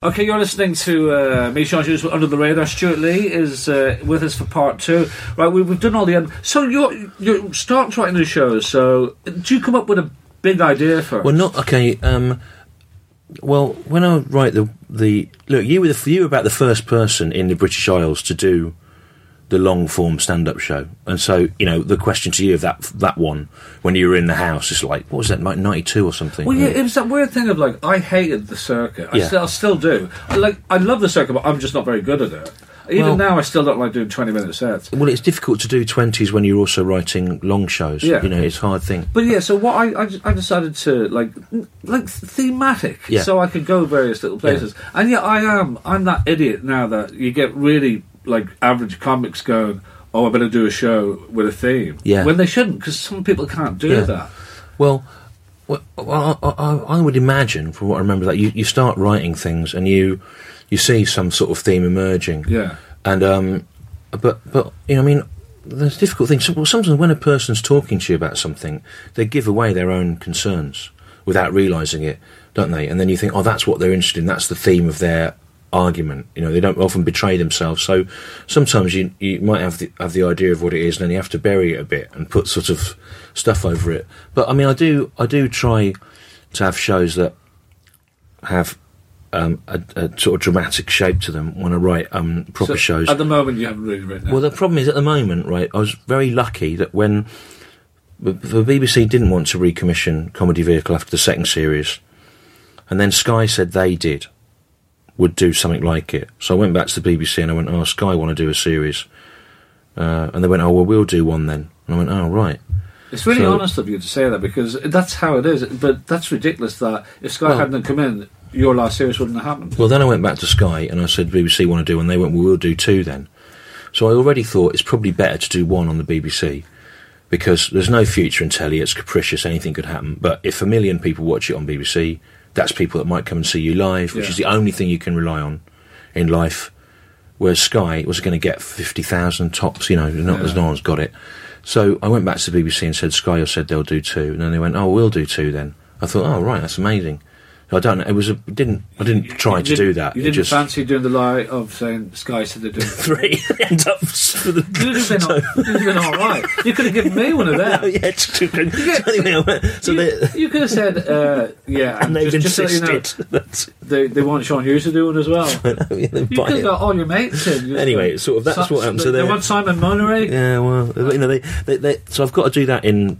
Okay, you're listening to uh, me, Sean Hughes, Under the Radar. Stewart Lee is uh, with us for part two. Right, we, we've done all the... end. so you're, you start writing the shows, so do you come up with a big idea for Well, not... Okay, um... Well, when I write the the look, you were the you were about the first person in the British Isles to do the long form stand up show, and so you know the question to you of that that one when you were in the house is like, what was that, like ninety two or something? Well, yeah, it was that weird thing of like I hated the circuit. I, Yeah. still, I still do. I like I love the circuit, but I'm just not very good at it. Even Well- now, I still don't like doing twenty minute sets. Well, it's difficult to do twenties when you're also writing long shows. Yeah. You know, it's a hard thing. But yeah, so what I, I, I decided to like like thematic, Yeah. so I could go various little places. And yeah, I am I'm that idiot now that you get really like average comics going. Oh, I better do a show with a theme. Yeah. When they shouldn't, because some people can't do Yeah. that. Well, well, I, I, I would imagine, from what I remember, that you, you start writing things and you you see some sort of theme emerging. Yeah. And um, but but you know, I mean, there's difficult things. Well, sometimes when a person's talking to you about something, they give away their own concerns without realizing it, don't they? And then you think, oh, that's what they're interested in. That's the theme of their argument. You know, they don't often betray themselves. So sometimes you you might have the have the idea of what it is, and then you have to bury it a bit and put sort of stuff over it. But I mean, I do I do try to have shows that have um, a, a sort of dramatic shape to them when I write um, proper So, shows. At the moment, you haven't really written. Well, the problem is at the moment, right? I was very lucky that when the the BBC didn't want to recommission Comedy Vehicle after the second series, and then Sky said they did would do something like it. So I went back to the BBC and I went, "Oh, Sky want to do a series," uh, and they went, "Oh, well, we'll do one then." And I went, "Oh, right." It's really So- honest of you to say that because that's how it is. But that's ridiculous that if Sky Well- hadn't come in, your last series wouldn't have happened. Well, then I went back to Sky and I said, BBC want to do, one. and they went, well, we'll do two then. So I already thought it's probably better to do one on the BBC because there's no future in telly, it's capricious, anything could happen. But if a million people watch it on BBC, that's people that might come and see you live, which Yeah. is the only thing you can rely on in life. Whereas Sky was going to get 50,000 tops, you know, not, there's no one's got it. So I went back to the BBC and said, Sky have said they'll do two. And then they went, oh, we'll do two then. I thought, oh, right, that's amazing. I don't know. It was a, didn't, I didn't try You to do didn't- that. You didn't just, fancy doing the lie of saying Sky said they're doing three end up for the You'd have been, all, you'd have been all right. You could have given me one of them. Oh, yeah, it's too good. So anyway, went, so you, they, you could have said, uh, yeah, and they've just, just so you know, insisted. they, they want Sean Hughes to do one as well. yeah, they You buy could have got all your mates in. You- Anyway, sort of that's So- what happened. They, So they they, want Simon Munnery. yeah, well, you know, they, they, they, so I've got to do that in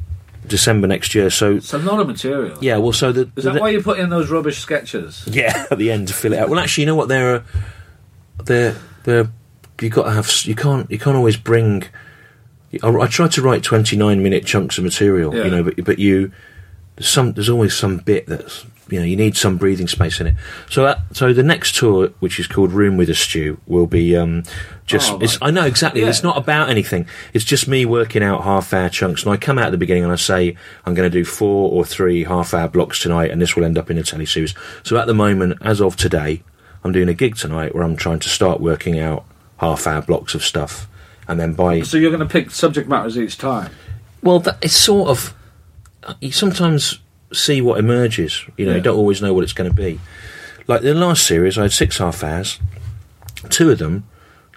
December next year. So It's a lot of material. yeah, well, so the, Is that the- why you put in those rubbish sketches? Yeah, at the end to fill it out. Well, actually, you know what? There are uh, they're they're you got to have you can't you can't always bring. I, I tried to write twenty nine minute chunks of material, Yeah. you know, but but you some there's always some bit that's you know you need some breathing space in it. So that, so the next tour, which is called Room with a Stew, will be um, just. Oh, it's. I know exactly. Yeah. It's not about anything. It's just me working out half hour chunks, and I come out at the beginning and I say I'm going to do four or three half hour blocks tonight, and this will end up in a telly series. So at the moment, as of today, I'm doing a gig tonight where I'm trying to start working out half hour blocks of stuff, and then by So you're going to pick subject matters each time. well, that, it's sort of. You sometimes see what emerges. You know, Yeah. you don't always know what it's going to be. Like the last series, I had six half hours. Two of them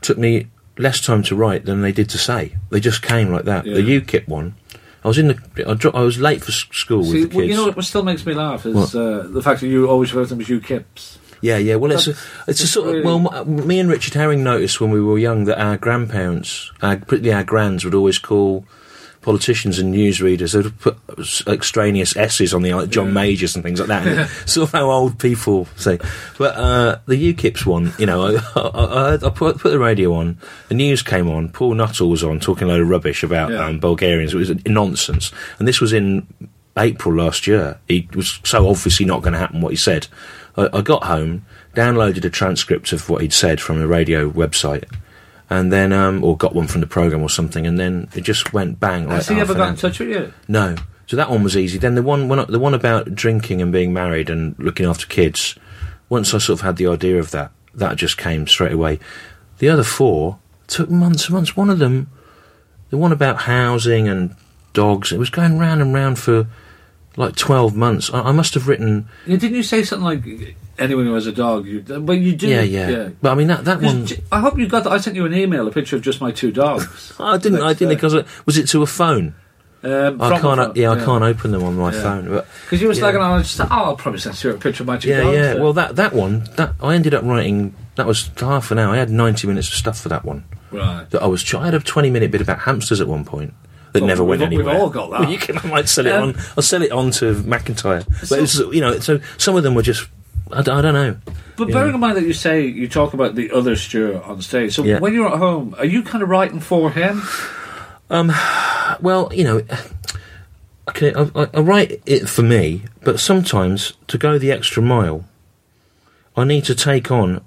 took me less time to write than they did to say. They just came like that. The UKIP one, I was in the. I, dro- I was late for school See, with the well, you know what still makes me laugh is uh, the fact that you always refer to them as UKIPs. Yeah, yeah. Well, it's a, That's- it's a it's sort of well. Me and Richard Herring noticed when we were young that our grandparents, our, particularly our grands, would always call politicians and newsreaders. They'd put extraneous S's on the like John Majors and things like that. And sort of how old people say. But uh, the UKIP's one, you know, I, I, I, I put, put the radio on. The news came on. Paul Nuttall was on talking a load of rubbish about Yeah. um, Bulgarians. It was nonsense. And this was in April last year. He was so obviously not going to happen what he said. I, I got home, downloaded a transcript of what he'd said from the radio website, and then um, or got one from the program or something, and then it just went bang. Like Has he half ever got in touch with you? No. So that one was easy. Then the one, one the one about drinking and being married and looking after kids. Once I sort of had the idea of that, that just came straight away. The other four took months and months. One of them, the one about housing and dogs, it was going round and round for like twelve months. I, I must have written, Yeah, didn't you say something like anyone who has a dog? You, but you do. yeah, yeah. But I mean that that one, I hope you got that. I sent you an email, a picture of just my two dogs. I didn't, I didn't day. because was it to a phone? Um, I can't, yeah, I can't open them on my Yeah. phone. Because you were Yeah. slagging on, I just thought, oh, I'll probably send you a picture of my two Yeah, dogs. yeah. then. Well, that that one, that I ended up writing. That was half an hour. I had ninety minutes of stuff for that one. right. That I was. I had a twenty-minute bit about hamsters at one point that Well, never went we've- we've anywhere. all got that. Well, you can. I might sell it Um, on. I'll sell it on to McIntyre. But So- it's, you know, so some of them were just—I don't know. But bearing in mind that you say you talk about the other Stewart on stage, so Yeah. when you're at home, are you kind of writing for him? Well, you know, okay, I, I, I write it for me, but sometimes to go the extra mile, I need to take on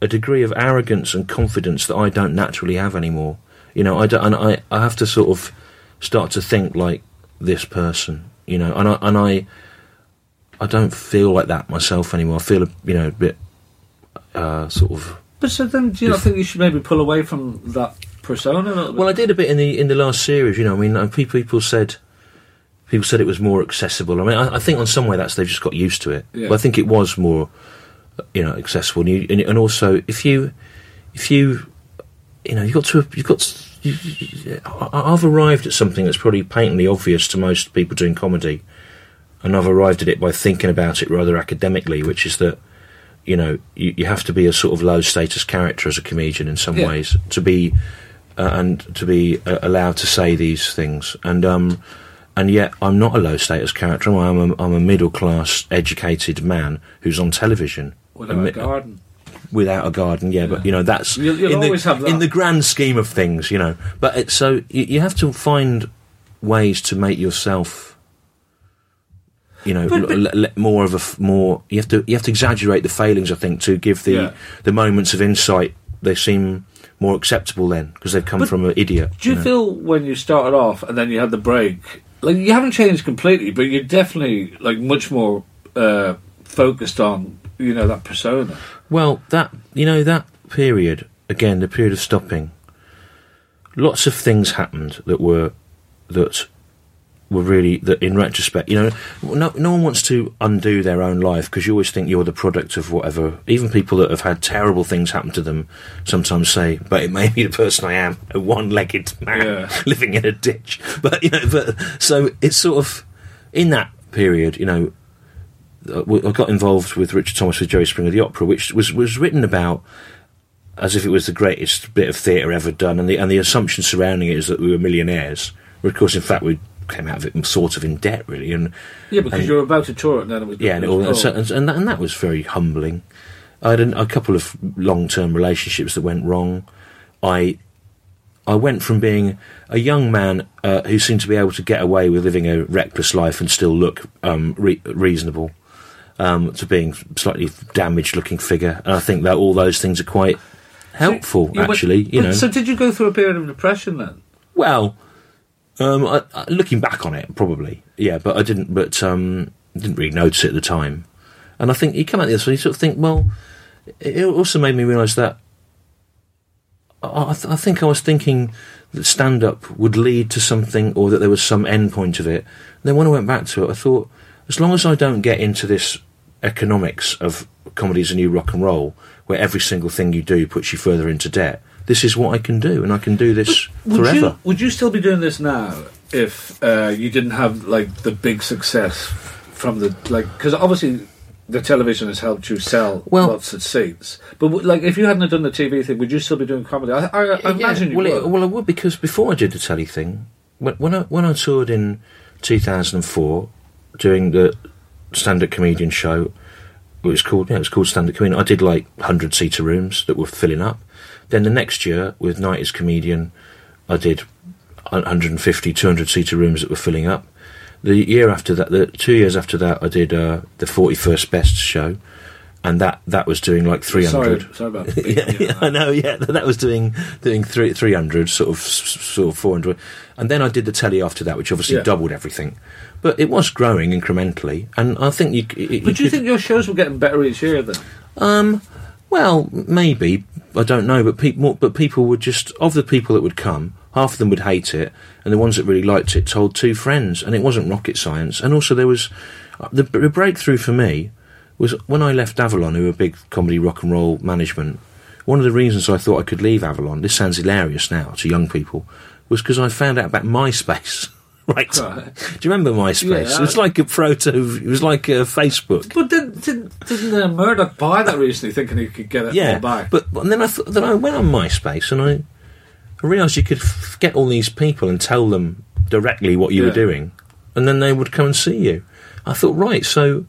a degree of arrogance and confidence that I don't naturally have anymore. You know, I don't, and I, I have to sort of start to think like this person. You know, and I and I, I don't feel like that myself anymore. I feel, a, you know, a bit uh, sort of But so then, do you not think you should maybe pull away from that persona? a little bit? Well, I did a bit in the in the last series. You know, I mean, uh, people people said people said it was more accessible. I mean, I, I think on some way that's they've just got used to it. Yeah. But I think it was more, uh, you know, accessible. And, you, and, and also, if you if you you know, you've got to you've got. To, you, I've arrived at something that's probably patently obvious to most people doing comedy, and I've arrived at it by thinking about it rather academically, which is that you know you, you have to be a sort of low status character as a comedian in some Yeah. ways to be uh, and to be uh, allowed to say these things and um and yet I'm not a low status character I'm a, I'm a middle class educated man who's on television a mi- garden. Without a garden yeah, but you know that's You'll- you'll in, the, always have that. in the grand scheme of things you know but it's so you, you have to find ways to make yourself you know But- but- l- l- more of a f- more you have to you have to exaggerate the failings I think to give the Yeah. the moments of insight they seem more acceptable then because they've come But from an idiot Do you know. feel when you started off and then you had the break, like you haven't changed completely, but you're definitely like much more uh, focused on you know that persona. Well, that you know that period again, the period of stopping. Lots of things happened that were that were really that in retrospect, you know, no no one wants to undo their own life because you always think you're the product of whatever. Even people that have had terrible things happen to them sometimes say, "But it may be the person I am, a one-legged man Yeah. living in a ditch." But you know, but so it's sort of in that period, you know, I got involved with Richard Thomas with Jerry Springer the opera, which was was written about as if it was the greatest bit of theatre ever done, and the and the assumption surrounding it is that we were millionaires. Where of course, in fact, we came out of it sort of in debt, really, and Yeah, because And- you were about to tour it, and then it was yeah, and, it all, and, so, and, and, that, and that was very humbling. I had an, a couple of long-term relationships that went wrong. I I went from being a young man uh, who seemed to be able to get away with living a reckless life and still look um, re- reasonable um, to being slightly damaged-looking figure. And I think that all those things are quite helpful, but- actually. you but- know, So did you go through a period of depression then? well, um, I, I, looking back on it, probably, yeah, but I didn't, but um, didn't really notice it at the time. And I think you come at this, and you sort of think, well, it also made me realise that I, th- I think I was thinking that stand-up would lead to something, or that there was some end point of it. And then when I went back to it, I thought, as long as I don't get into this economics of comedy as a new rock and roll, where every single thing you do puts you further into debt, this is what I can do, and I can do this Would forever. you would you still be doing this now if uh, you didn't have like the big success from the like? Because obviously the television has helped you sell Well- lots of seats. But w- like, if you hadn't done the TV thing, would you still be doing comedy? I, I, I imagine you well, would. It, well, I would because before I did the telly thing, when, when I when I toured in 2004, doing the stand-up comedian show, it was called yeah, it was called stand-up comedian. I did like hundred seater rooms that were filling up. Then the next year with 90s Comedian, I did 150, 200 seater rooms that were filling up. the year after that, the two years after that, I did uh, the forty first best show, and that that was doing like three Sorry, sorry about yeah, yeah, I know. Yeah, that was doing doing three three hundred, sort of sort of four hundred, and then I did the telly after that, which obviously Yeah. doubled everything. But it was growing incrementally, and I think you. it- But do you could- think your shows were getting better each year then? Um, well, maybe I don't know, but people, but people would just of the people that would come, half of them would hate it, and the ones that really liked it told two friends, and it wasn't rocket science. And also, there was uh, the, the breakthrough for me was when I left Avalon, who were a big comedy rock and roll management. One of the reasons I thought I could leave Avalon, this sounds hilarious now to young people, was because I found out about MySpace. Right. Right. Do you remember MySpace? Yeah, it was like a proto. It was like a Facebook. But didn't, didn't, didn't uh, Murdoch buy that recently thinking he could get it yeah, all back? But, but then I thought, then I went on MySpace and I, I realised you could f- get all these people and tell them directly what you were doing, and then they would come and see you. I thought, right, so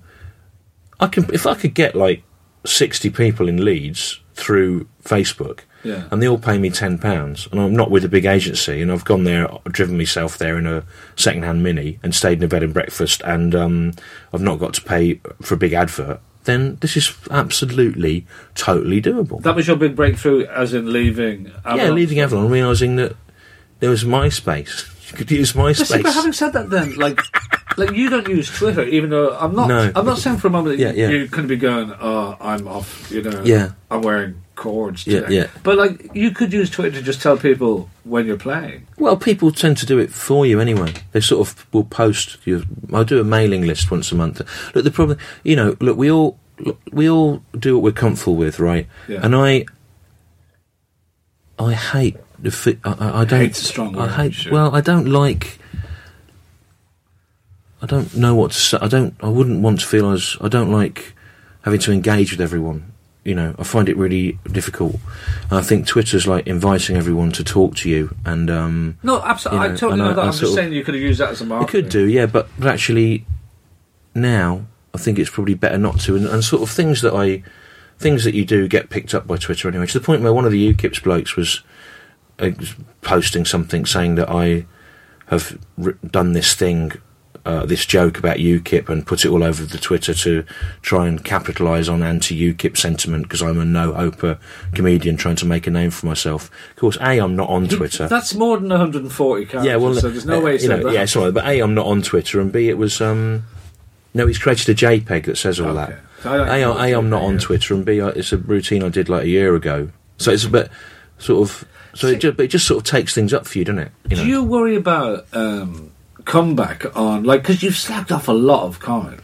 I can if I could get like sixty people in Leeds through Facebook. Yeah. And they all pay me ten pounds, and I'm not with a big agency, and I've gone there, driven myself there in a second-hand mini, and stayed in a bed and breakfast, and um, I've not got to pay for a big advert. Then this is absolutely, totally doable. that was your big breakthrough, as in leaving. Avalon. yeah, leaving Avalon, realising that there was MySpace. You could use But see, but having said that, then like, like you don't use Twitter, even though I'm not. No. I'm not saying for a moment that Yeah, yeah. you could be going, "Oh, I'm off." You know. Yeah. I'm wearing cords. Yeah, Today. yeah. But like, you could use Twitter to just tell people when you're playing. Well, people tend to do it for you anyway. They sort of will post. You, I do a mailing list once a month. Look, the problem, you know, look, we all look, we all do what we're comfortable with, right? Yeah. And I, I hate the. Fi- I, I, don't. Hate's a strong I hate. sure. Well, I don't like. I don't know what to say. I don't. I wouldn't want to feel as. I don't like having to engage with everyone. You know, I find it really difficult. And I think Twitter's like inviting everyone to talk to you, and um, No, absolutely. You know, I totally know I- that. I I'm sort just saying you could have used that as a you market. could do, yeah, but, but actually now I think it's probably better not to. And, and sort of things that I, things that you do get picked up by Twitter anyway. To the point where one of the UKIP's blokes was uh, posting something saying that I have r- done this thing, uh, this joke about UKIP, and put it all over the Twitter to try and capitalise on anti-UKIP sentiment because I'm a no-hoper comedian trying to make a name for myself. Of course, a I'm not on Twitter. That's more than 140 characters. Yeah, well, so there's no uh, way you know, that. yeah, sorry, but a, I'm not on Twitter, and b, it was um, no, he's created a JPEG that says all Okay. that. So I A, I- a, I'm not on. Twitter, and b, I- it's a routine I did like a year ago. So it's a bit sort of, so it just, but it just sort of takes things up for you, doesn't it? You know? Do you worry about um, comeback on like because you've slacked off a lot of comics?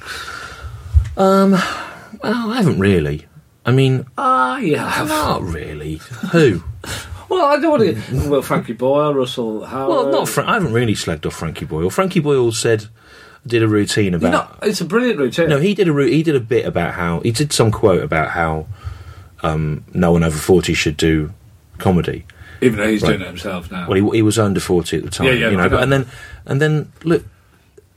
Um, well, I haven't really. I mean, Ah, yeah. not really. Who? Well, I don't want to. Well, Frankie Boyle, Russell Howard. Well, not. Fra- I haven't really slagged off Frankie Boyle. Frankie Boyle said did a routine about. Know, it's a brilliant routine. No, he did a he did a bit about how he did some quote about how um, no one over forty should do comedy. Even though he's Right. doing it himself now. Well, he, he was under forty at the time, Yeah, yeah, you know. But, and then and then look,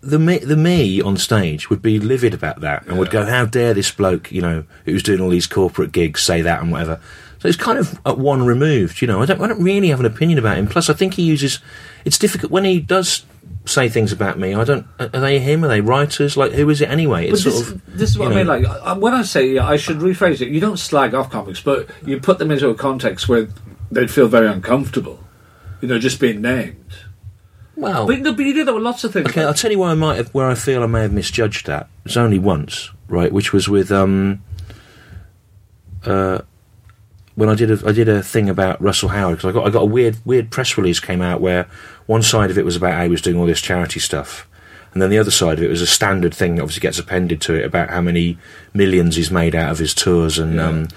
the me the me on stage would be livid about that and would go, "How dare this bloke, you know, who's doing all these corporate gigs, say that and whatever." So it's kind of at one removed, you know. I don't I don't really have an opinion about him. Plus, I think he uses. It's difficult when he does say things about me. I don't. Are they him? Are they writers? Like who is it anyway? But It's this, sort of. this is what you I mean. Like when I say I should rephrase it. You don't slag off comics, but you put them into a context where they'd feel very uncomfortable. You know, just being named. Well, But, no, but you do that with lots of things. Okay, I'll tell you where I might have, where I feel I may have misjudged that. It's only once, right? Which was with um, uh, when I did a I did a thing about Russell Howard because I got I got a weird weird press release came out where one side of it was about how he was doing all this charity stuff, and then the other side of it was a standard thing that obviously gets appended to it about how many millions he's made out of his tours and. Um,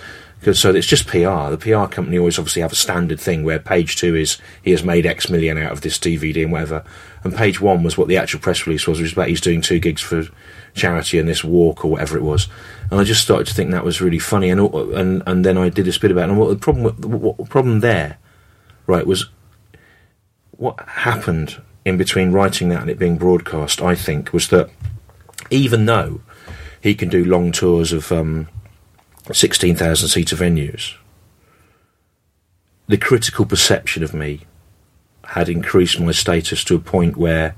'cause- so it's just PR. The PR company always obviously have a standard thing where page two is he has made X million out of this DVD and whatever, and page one was what the actual press release was, which was about he's doing two gigs for charity and this walk or whatever it was. And I just started to think that was really funny, and and and then I did this bit about it. And what the problem what problem there, right, was what happened in between writing that and it being broadcast. I think was that even though he can do long tours of um, sixteen thousand seater venues, the critical perception of me had increased my status to a point where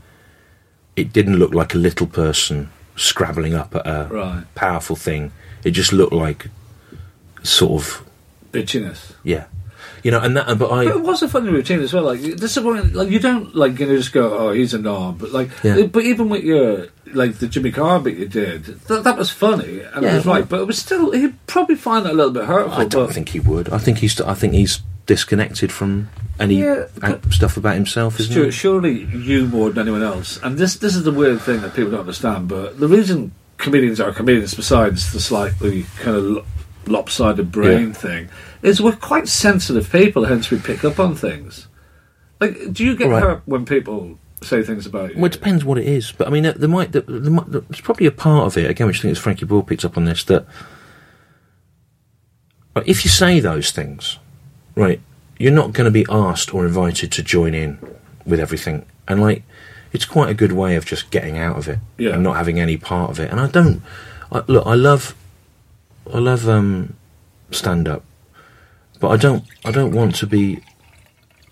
it didn't look like a little person scrabbling up at a Right. powerful thing. It just looked like sort of Bitchiness. yeah, you know. And that, but I But it was a funny routine as well. Like this is when, like you don't like you know just go oh he's a knob, but like Yeah. but even with your like the Jimmy Carr bit you did that, that was funny and Yeah, it was right, but it was still he'd probably find that a little bit hurtful. I don't think he would. I think he's I think he's disconnected from any Yeah, stuff about himself, isn't Stewart, he? surely you more than anyone else, and this this is the weird thing that people don't understand. But the reason comedians are comedians, besides the slightly kind of lopsided brain Yeah. thing, is we're quite sensitive people. Hence, we pick up on things. Like, do you get Right. hurt when people say things about you? Well, it depends what it is, but I mean, there, there might there, there might there's probably a part of it again, which I think is Frankie Boyle picked up on this that uh, if you say those things, right, you're not going to be asked or invited to join in with everything, and like it's quite a good way of just getting out of it Yeah. and not having any part of it. And I don't I, look, I love I love um, stand up, but I don't I don't want to be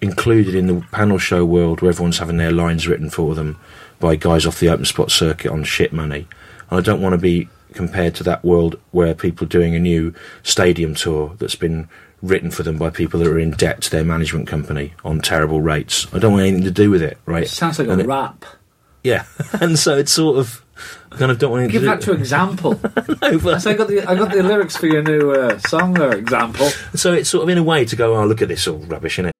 included in the panel show world where everyone's having their lines written for them by guys off the open spot circuit on shit money. And I don't want to be compared to that world where people are doing a new stadium tour that's been written for them by people that are in debt to their management company on terrible rates. I don't want anything to do with it, right? It sounds like And a it- rap. Yeah, and so it's sort of I kind of don't want to Give to that to example. No, but- so I got the I got the lyrics for your new uh, song there. Example. So it's sort of in a way to go, oh, look at this all rubbish, innit?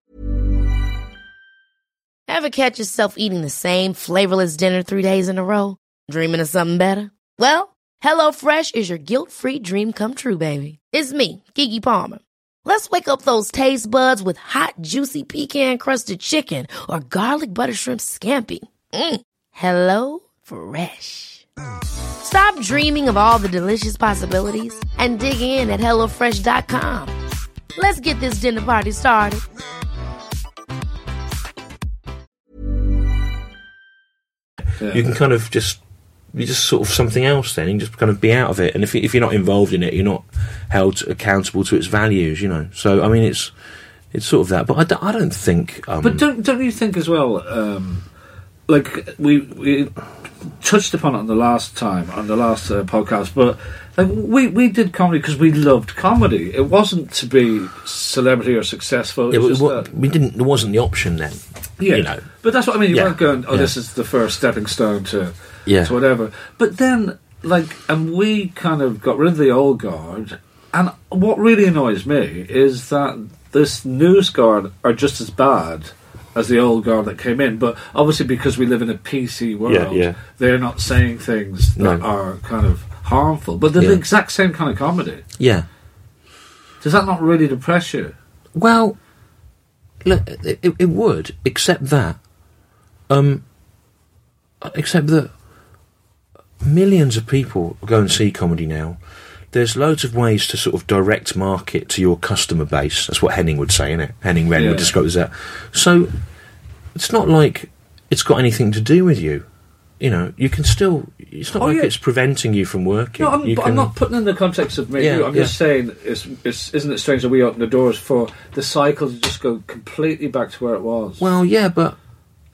Ever catch yourself eating the same flavorless dinner three days in a row? Dreaming of something better? Well, HelloFresh is your guilt-free dream come true, baby. It's me, Gigi Palmer. Let's wake up those taste buds with hot, juicy pecan-crusted chicken or garlic butter shrimp scampi. Mm. Hello Fresh. Stop dreaming of all the delicious possibilities and dig in at HelloFresh.com. Let's get this dinner party started. Yeah. You can kind of just you're just sort of something else then. You can just kind of be out of it. And if you- if you're not involved in it, you're not held accountable to its values. You know. So I mean, it's it's sort of that. But I don't, I don't think. Um, But don't don't you think as well? Um, like we we touched upon it on the last time on the last uh, podcast, but like we we did comedy because we loved comedy. It wasn't to be celebrity or successful. yeah, It but was what, that- we didn't. There wasn't the option then. yeah, You know. But that's what I mean. You Yeah, weren't going. Oh, yeah. this is the first stepping stone to Yeah. to whatever. But then, like, and we kind of got rid of the old guard. And what really annoys me is that this new guard are just as bad as the old guard that came in. But obviously, because we live in a PC world, yeah. they're not saying things that No. are kind of harmful. But they're the exact same kind of comedy. Yeah. Does that not really depress you? Well, look, it, it- it would, except that, um, except that millions of people go and see comedy now. There's loads of ways to sort of direct market to your customer base. That's what Henning would say, innit? Henning Wehn Yeah. would describe as that. So it's not like it's got anything to do with you. You know, you can still. It's not Oh, like yeah. it's preventing you from working. No, I'm, you but can, I'm not putting in the context of me. Yeah. I'm just saying, it's, it's, isn't it strange that we open the doors for the cycle to just go completely back to where it was? Well, yeah, but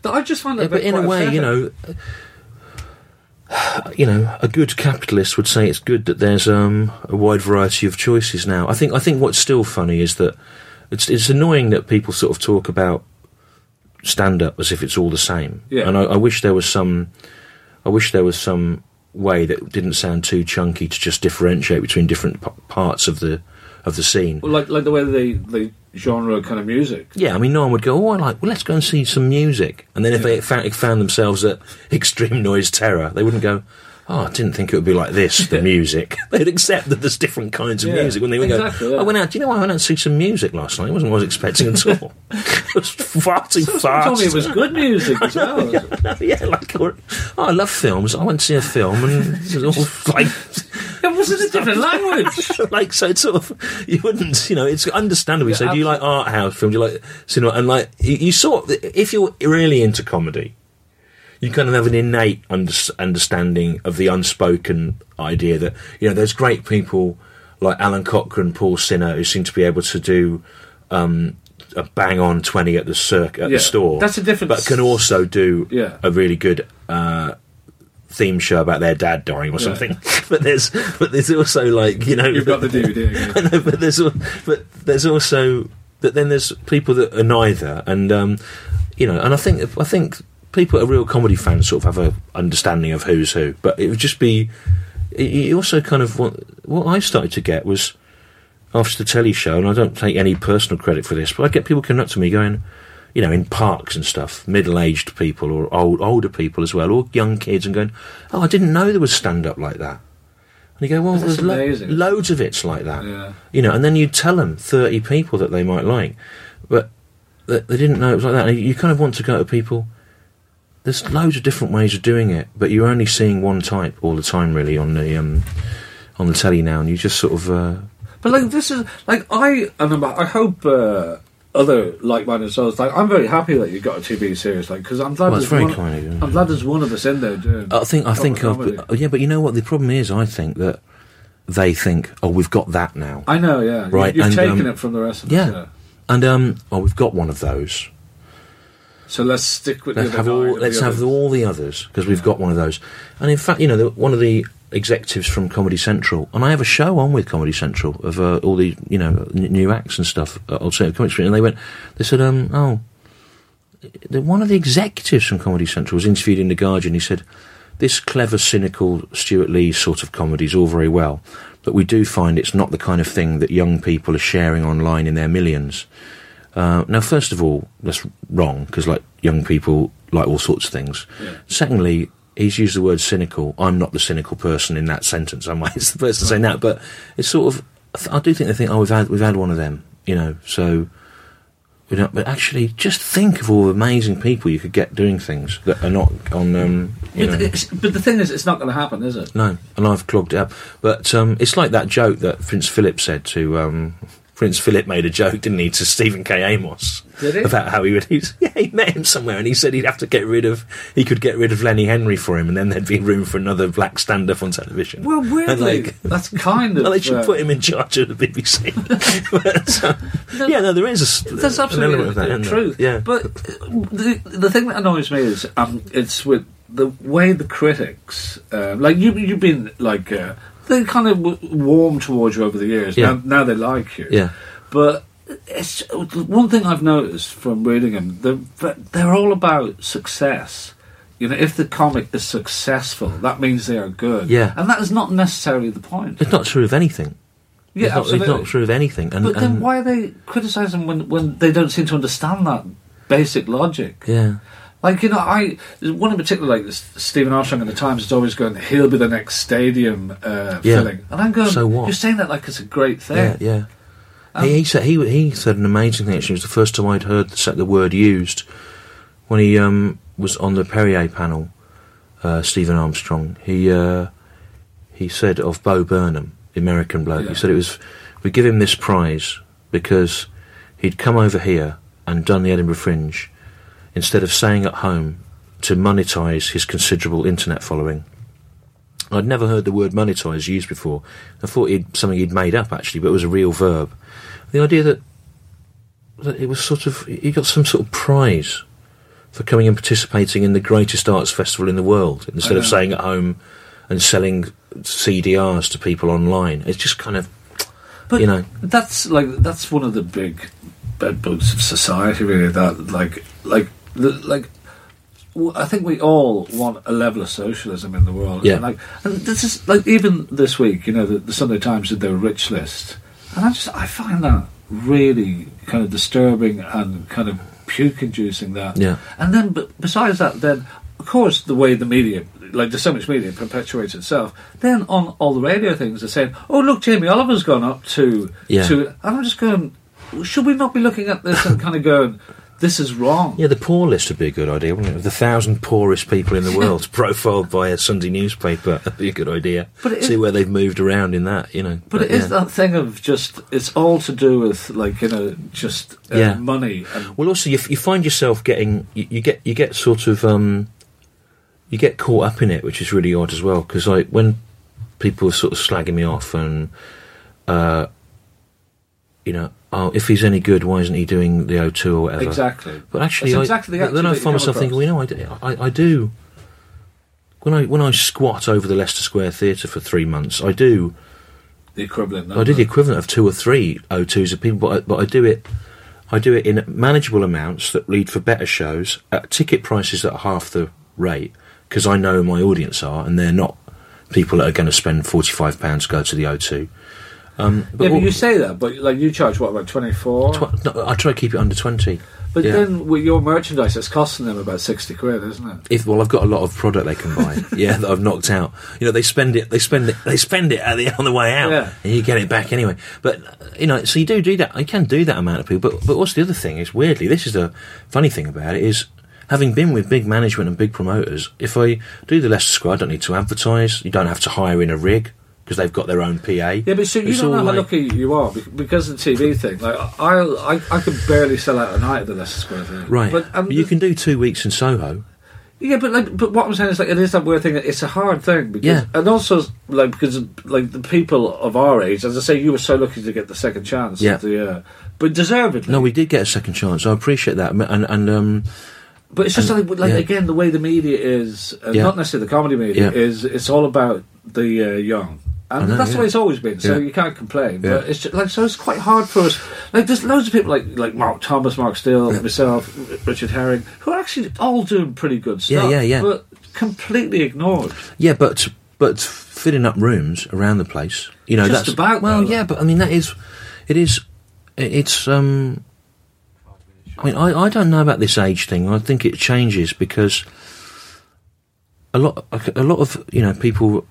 I just find that but in a way, you know, you know, a good capitalist would say it's good that there's um, a wide variety of choices now. I think I think what's still funny is that it's it's annoying that people sort of talk about stand up as if it's all the same. Yeah. And I, I wish there was some, I wish there was some way that didn't sound too chunky to just differentiate between different p- parts of the of the scene. Well, like like the way they they genre kind of music. Yeah, I mean, no one would go, oh, I like, well, let's go and see some music. And then if they found, found themselves at Extreme Noise Terror, they wouldn't go, oh, I didn't think it would be like this, the music. They'd accept that there's different kinds of Yeah, music. When they would exactly, go, yeah. I went out, do you know why I went out to see some music last night? It wasn't what I was expecting at all. it was far too Someone fast. told me it was good music as well. yeah, like, oh, I love films. I went to see a film and it was all like... It was in a different language. like so it's sort of you wouldn't you know it's understandable you Yeah, say do you like art house films do you like cinema and like you, you of if you're really into comedy you kind of have an innate under, understanding of the unspoken idea that you know there's great people like Alun Cochrane Paul Sinha who seem to be able to do um, a bang on 20 at the circ at Yeah, the store that's a different but can also do Yeah. a really good uh, theme show about their dad dying or Yeah. something. but there's but there's also like you know You've got the DVD. Know, but there's but there's also but then there's people that are neither, and um, you know, and I think I think people that are real comedy fans sort of have a understanding of who's who, but it would just be. it- You also kind of what what I started to get was after the telly show, and I don't take any personal credit for this, but I get people coming up to me going, you know, in parks and stuff, middle-aged people or old older people as well, or young kids, and going, "Oh, I didn't know there was stand-up like that." And you go, "Well, That's there's lo- loads of it's like that." Yeah. You know, and then you tell them thirty people that they might like, but they, they didn't know it was like that. And you kind of want to go to people. There's loads of different ways of doing it, but you're only seeing one type all the time, really, on the um, on the telly now, and you just sort of. Uh, But like this is like I and I hope uh, other like-minded souls like I'm very happy that you got a TV series like because I'm glad Well, there's very one, kind of you. I'm glad there's one of us in there doing. I think I think proper of, comedy. yeah, but you know what the problem is? I think that they think, oh, we've got that now, I know, yeah. Right, You've and, taken um, it from the rest of yeah. us. Yeah. and um, oh, we've got one of those. So let's stick with Let's the have all. Let's the have all the others because we've got one of those. And in fact, you know, the, one of the executives from Comedy Central, and I have a show on with Comedy Central of uh, all the you know n- new acts and stuff, uh, alternative comedy and they went, they said, um, oh, the, one of the executives from Comedy Central was interviewed in the Guardian. He said, this clever, cynical Stewart Lee sort of comedy is all very well, but we do find it's not the kind of thing that young people are sharing online in their millions. Uh, now, first of all, that's wrong because like young people like all sorts of things. Secondly, he's used the word cynical. I'm not the cynical person in that sentence. I'm it's the person saying that, but it's sort of. I do think they think, oh, we've had we've had one of them, you know. So we don't. But actually, just think of all the amazing people you could get doing things that are not on. Um, you But, know. but the thing is, it's not going to happen, is it? No, and I've clogged it up. But um, it's like that joke that Prince Philip said to. Um, Prince Philip made a joke, didn't he, to Stephen K. Amos Did about how he would. He's, yeah, he met him somewhere, and he said he'd have to get rid of. He could get rid of Lenny Henry for him, and then there'd be room for another black stand-up on television. Well, weirdly, like, that's kind of. well, they should uh, put him in charge of the BBC. but, uh, yeah, no, there is a. s- That's an absolutely element of that, truth. Yeah, But uh, the the thing that annoys me is um, it's with the way the critics, uh, like you, you've been like uh, they kind of w- warm towards you over the years. Yeah. Now, now they like you. yeah, But it's one thing I've noticed from reading them. They're they're all about success. You know, if the comic is successful, that means they are good. Yeah. and that is not necessarily the point. it's not true of anything. Yeah, it's, not, absolutely. it's not true of anything. And, But then and- why are they criticising when, when they don't seem to understand that basic logic? Yeah. Like, you know, I there's one in particular, like Stephen Armstrong in the Times, is always going, he'll be the next stadium uh, Yeah. filling. And I'm going, So what? you're saying that like it's a great Yeah, thing. yeah. Um, he, he said he he said an amazing thing. Actually, it was the first time I'd heard the, the word used when he um, was on the Perrier panel. Uh, Stephen Armstrong. He uh, he said of Bo Burnham, the American bloke. Yeah. He said it was we give him this prize because he'd come over here and done the Edinburgh Fringe instead of staying at home to monetize his considerable internet following. I'd never heard the word monetize used before. I thought he'd something he'd made up actually, but it was a real verb. The idea that that it was sort of he got some sort of prize for coming and participating in the greatest arts festival in the world instead of staying at home and selling CDRs to people online. It's just kind of But you know that's like that's one of the big bedbugs of society, really. That like like the, like. I think we all want a level of socialism in the world. Yeah. And like, and this is like even this week, you know, the, the Sunday Times did their rich list, and I just I find that really kind of disturbing and kind of puke-inducing. That, Yeah. And then, but besides that, then of course the way the media, like there's so much media, perpetuates itself. Then on all the radio things, they're saying, "Oh look, Jamie Oliver's gone up to Yeah. to," and I'm just going, should we not be looking at this and kind of going, "This is wrong." yeah. The poor list would be a good idea, wouldn't it? The thousand poorest people in the world profiled by a Sunday newspaper. That'd be a good idea. But See is- where they've moved around in that, you know. But it is yeah. that thing of just it's all to do with like you know just uh, Yeah. money and Well, also you, you find yourself getting you, you get you get sort of um, you get caught up in it, which is really odd as well. Because like when people are sort of slagging me off and uh, you know, oh, if he's any good, why isn't he doing the O2 or whatever? exactly. But actually, That's I, exactly the then I find myself come thinking, well, you know, I, do- I, I do when I when I squat over the Leicester Square Theatre for three months, I do The equivalent. I do the equivalent of two or three O2s of people, but I, but I do it. I do it in manageable amounts that lead for better shows at ticket prices that are half the rate because I know who my audience are and they're not people that are going to spend forty five pounds to go to the O2. Um, yeah, all- but you say that, but like you charge what about twenty four? tw- no, I try to keep it under twenty. but yeah. then with your merchandise, it's costing them about sixty quid, isn't it? If well, I've got a lot of product they can buy. yeah, that I've knocked out. You know, they spend it. They spend it. They spend it at the on the way out, Yeah. and you get it back anyway. But you know, so you do do that. You can do that amount of people. But but what's the other thing? Is weirdly, this is the funny thing about it is. Having been with big management and big promoters, if I do the Leicester Square, I don't need to advertise. You don't have to hire in a rig because they've got their own PA. Yeah, but so you It's don't know how like- lucky you are because of the TV thing. Like I, I, I could barely sell out a night at the Leicester Square thing. Right, but, um, but you can do two weeks in Soho. Yeah, but like, but what I'm saying is like it is that weird thing. It's a hard thing because, Yeah. and also like because like the people of our age, as I say, you were so lucky to get the second chance. Yeah. the, uh, but deservedly. No, we did get a second chance. I appreciate that, and and um, But it's just And- like, like yeah. again, the way the media is, uh, Yeah. not necessarily the comedy media, is it's all about the uh, young. And know, that's the way it's always been, so Yeah. you can't complain. Yeah. But it's just, like so, it's quite hard for us. Like there's loads of people like like Mark Thomas, Mark Steel, myself, Richard Herring, who are actually all doing pretty good Yeah, stuff. yeah, yeah. yeah. But completely ignored. Yeah, but but filling up rooms around the place, you know, Just that's about, well, though. yeah, but I mean that is, it is, it's. um I mean, I, I don't know about this age thing. I think it changes because a lot a lot of you know people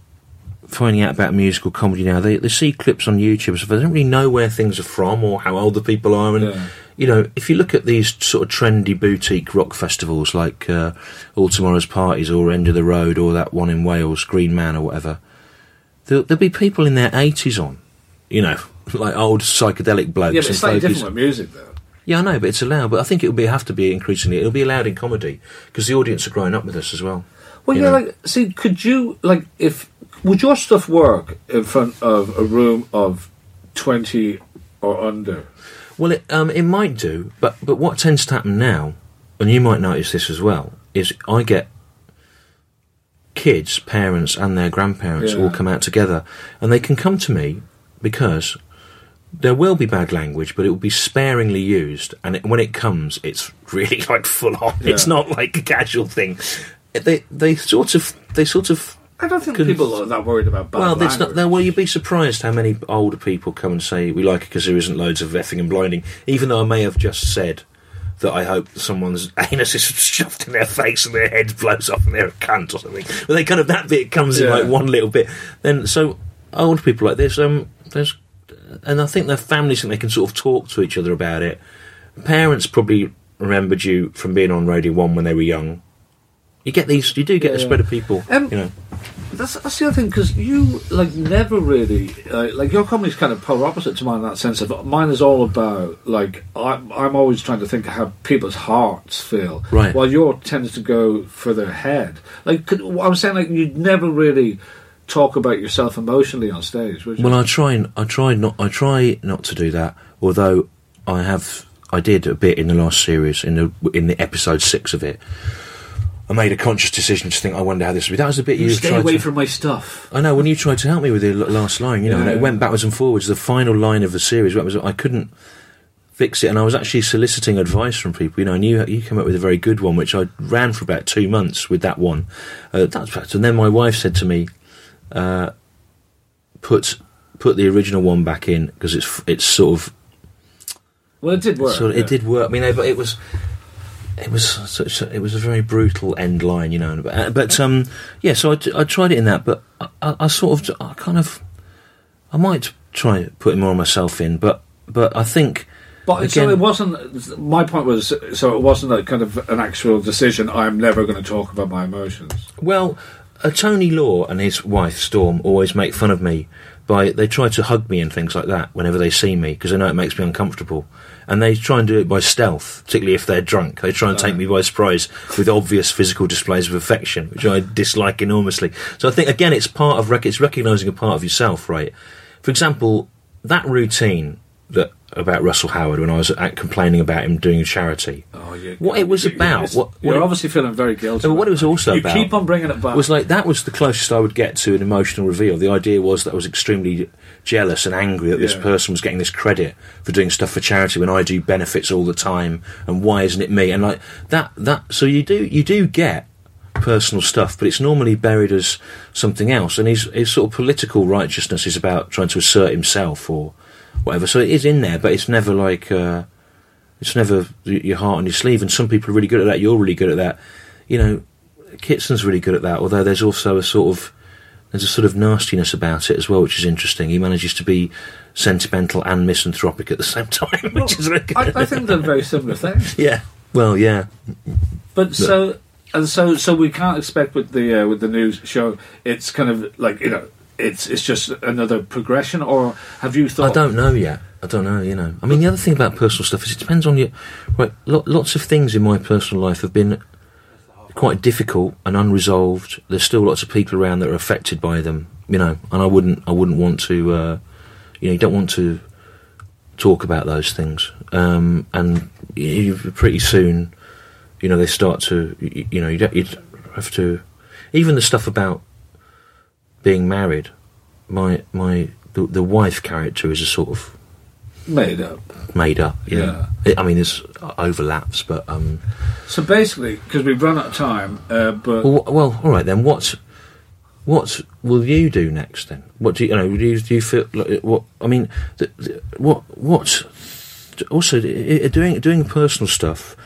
finding out about musical comedy now. They they see clips on YouTube, so they don't really know where things are from or how old the people are. And Yeah. you know, if you look at these sort of trendy boutique rock festivals like uh, All Tomorrow's Parties or End of the Road or that one in Wales, Green Man or whatever, there'll, there'll be people in their eighties on. You know, like old psychedelic blokes Yeah, but it's slightly different with music, though. Yeah, I know, but it's allowed. But I think it will be have to be increasingly. It'll be allowed in comedy because the audience are growing up with us as well. Well, You yeah, know? like see, could you like if would your stuff work in front of a room of twenty or under? Well, it, um, it might do, but but what tends to happen now, and you might notice this as well, is I get kids, parents, and their grandparents Yeah. all come out together, and they can come to me because there will be bad language, but it will be sparingly used, and it, when it comes, it's really like full on. It's not like a casual thing. They they sort of they sort of I don't think people are that worried about bad well, there's not, well, you'd be surprised how many older people come and say we like it because there isn't loads of effing and blinding. Even though I may have just said that I hope someone's anus is shoved in their face and their head blows off and they're a cunt or something. But they kind of that bit comes in like one little bit. Then so old people like this, um, there's, and I think their families think they can sort of talk to each other about it. Parents probably remembered you from being on Radio One when they were young. You get these, you do get a Yeah. spread of people, Um, you know. That's, that's the other thing because you like never really uh, like your comedy's kind of polar opposite to mine in that sense. Of mine is all about like I'm, I'm always trying to think of how people's hearts feel, Right. While yours tends to go for their head. Like could, I'm saying, like you'd never really talk about yourself emotionally on stage, would you? Well, I try and I try not I try not to do that. Although I have I did a bit in the last series in the in the episode six of it. I made a conscious decision to think I wonder how this would be. That was the bit you, you stay away to, from my stuff. I know when you tried to help me with the last line, you know, Yeah, and it went backwards and forwards. The final line of the series, was? I couldn't fix it, and I was actually soliciting advice from people. You know, and you you came up with a very good one, which I ran for about two months with that one. Uh, that's and then my wife said to me, uh, "Put put the original one back in because it's it's sort of Well, it did work. sort of, yeah. it did work. I mean, but it was it was such a, it was a very brutal end line, you know. But, but um, yeah, so I, I tried it in that, but I, I, sort of I kind of I might try putting more of myself in, but but I think But so it wasn't. My point was, so it wasn't a kind of an actual decision. I'm never going to talk about my emotions. well, uh, Tony Law and his wife Storm always make fun of me by they try to hug me and things like that whenever they see me because they know it makes me uncomfortable. And they try and do it by stealth, particularly if they're drunk. They try and take me by surprise with obvious physical displays of affection, which I dislike enormously. So I think again, it's part of rec- it's recognizing a part of yourself, right? For example, that routine that about Russell Howard when I was at, complaining about him doing charity. Oh, you What it was you- about, what- you're it- obviously feeling very guilty. But what it was also you about You keep on bringing it back. was like that was the closest I would get to an emotional reveal. The idea was that I was extremely jealous and angry that this person was getting this credit for doing stuff for charity when I do benefits all the time, and why isn't it me? And like that, that. So you do, you do get personal stuff, but it's normally buried as something else. And his his sort of political righteousness is about trying to assert himself or whatever. So it is in there, but it's never like. Uh, it's never your heart on your sleeve, and some people are really good at that. You're really good at that. You know, Kitson's really good at that. Although there's also a sort of there's a sort of nastiness about it as well, which is interesting. He manages to be sentimental and misanthropic at the same time, which is really good. I, I think they're very similar things. yeah. Well, yeah. But so and so so we can't expect with the uh, with the news show. It's kind of like you know. It's it's just another progression, or have you thought? I don't know yet. I don't know. You know. I mean, the other thing about personal stuff is it depends on your. Right. Lo- lots of things in my personal life have been quite difficult and unresolved. There's still lots of people around that are affected by them. You know, and I wouldn't. I wouldn't want to. Uh, you know, you don't want to talk about those things. Um, and you, pretty soon, you know, they start to. You, you know, you you'd have to. Even the stuff about being married, my my the, the wife character is a sort of made up. made up. You know. It- I mean, there's overlaps, but um. So basically, because we've run out of time, uh, but Well, well, all right then. What what will you do next then? What do you, you know? Do you, do you feel like, what? I mean, the, the, what what? Also, doing doing personal stuff.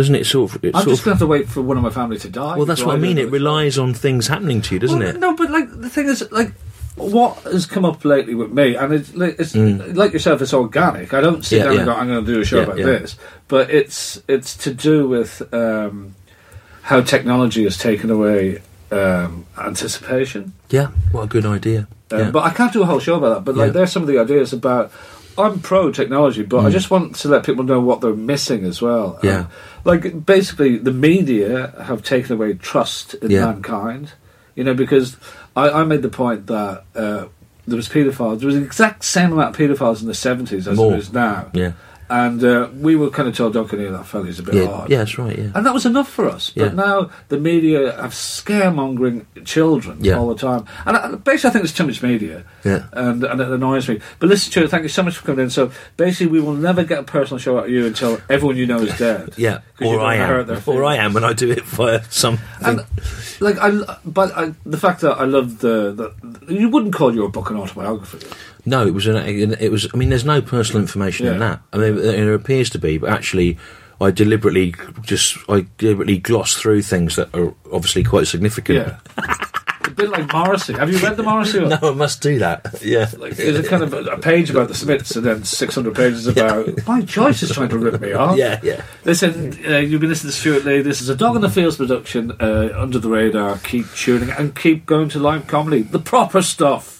Doesn't it sort of? It I'm sort just of going to have to wait for one of my family to die. well, that's what I mean. It relies on things happening to you, doesn't Well, it? No, but like the thing is, like what has come up lately with me, and it's, like- it's like yourself, it's organic. I don't sit Mm. Yeah, down yeah. and go, "I'm going to do a show Yeah, about this," but it's it's to do with um, how technology has taken away um, anticipation. Yeah. What a good idea. Um. But I can't do a whole show about that. But like, there's some of the ideas about. I'm pro technology, but Mm. I just want to let people know what they're missing as well. Yeah. Um, like basically, the media have taken away trust in Yeah. mankind. You know, because I, I made the point that uh, there was paedophiles. There was the exact same amount of paedophiles in the 70s as More. there is now. yeah. And uh, we were kind of told, "Don't hear that fella's a bit Yeah. hard." Yeah. That's right. Yeah. And that was enough for us. Yeah. But now the media have scaremongering children Yeah. all the time. And I, basically, I think there's too much media. Yeah. And, and it annoys me. But listen, Stewart, thank you so much for coming in. So basically, we will never get a personal show out of you until everyone you know is dead. yeah. Or I am. Or I am when I do it for some. And like I, but I, the fact that I love the, the, you wouldn't call your book an autobiography. No, it was an. It was. I mean, there's no personal information in that. I mean, there appears to be, but actually, I deliberately just I deliberately gloss through things that are obviously quite significant. Yeah. a bit like Morrissey. Have you read the Morrissey? one? No, I must do that. Yeah. Like, there's a kind of a, page about the Smiths and then 600 pages about my Joyce is trying to rip me off. Yeah, yeah. Listen, uh, you've been listening to Stewart Lee. This is a Dog in the Fields production, uh, under the radar. Keep tuning and keep going to live comedy, the proper stuff.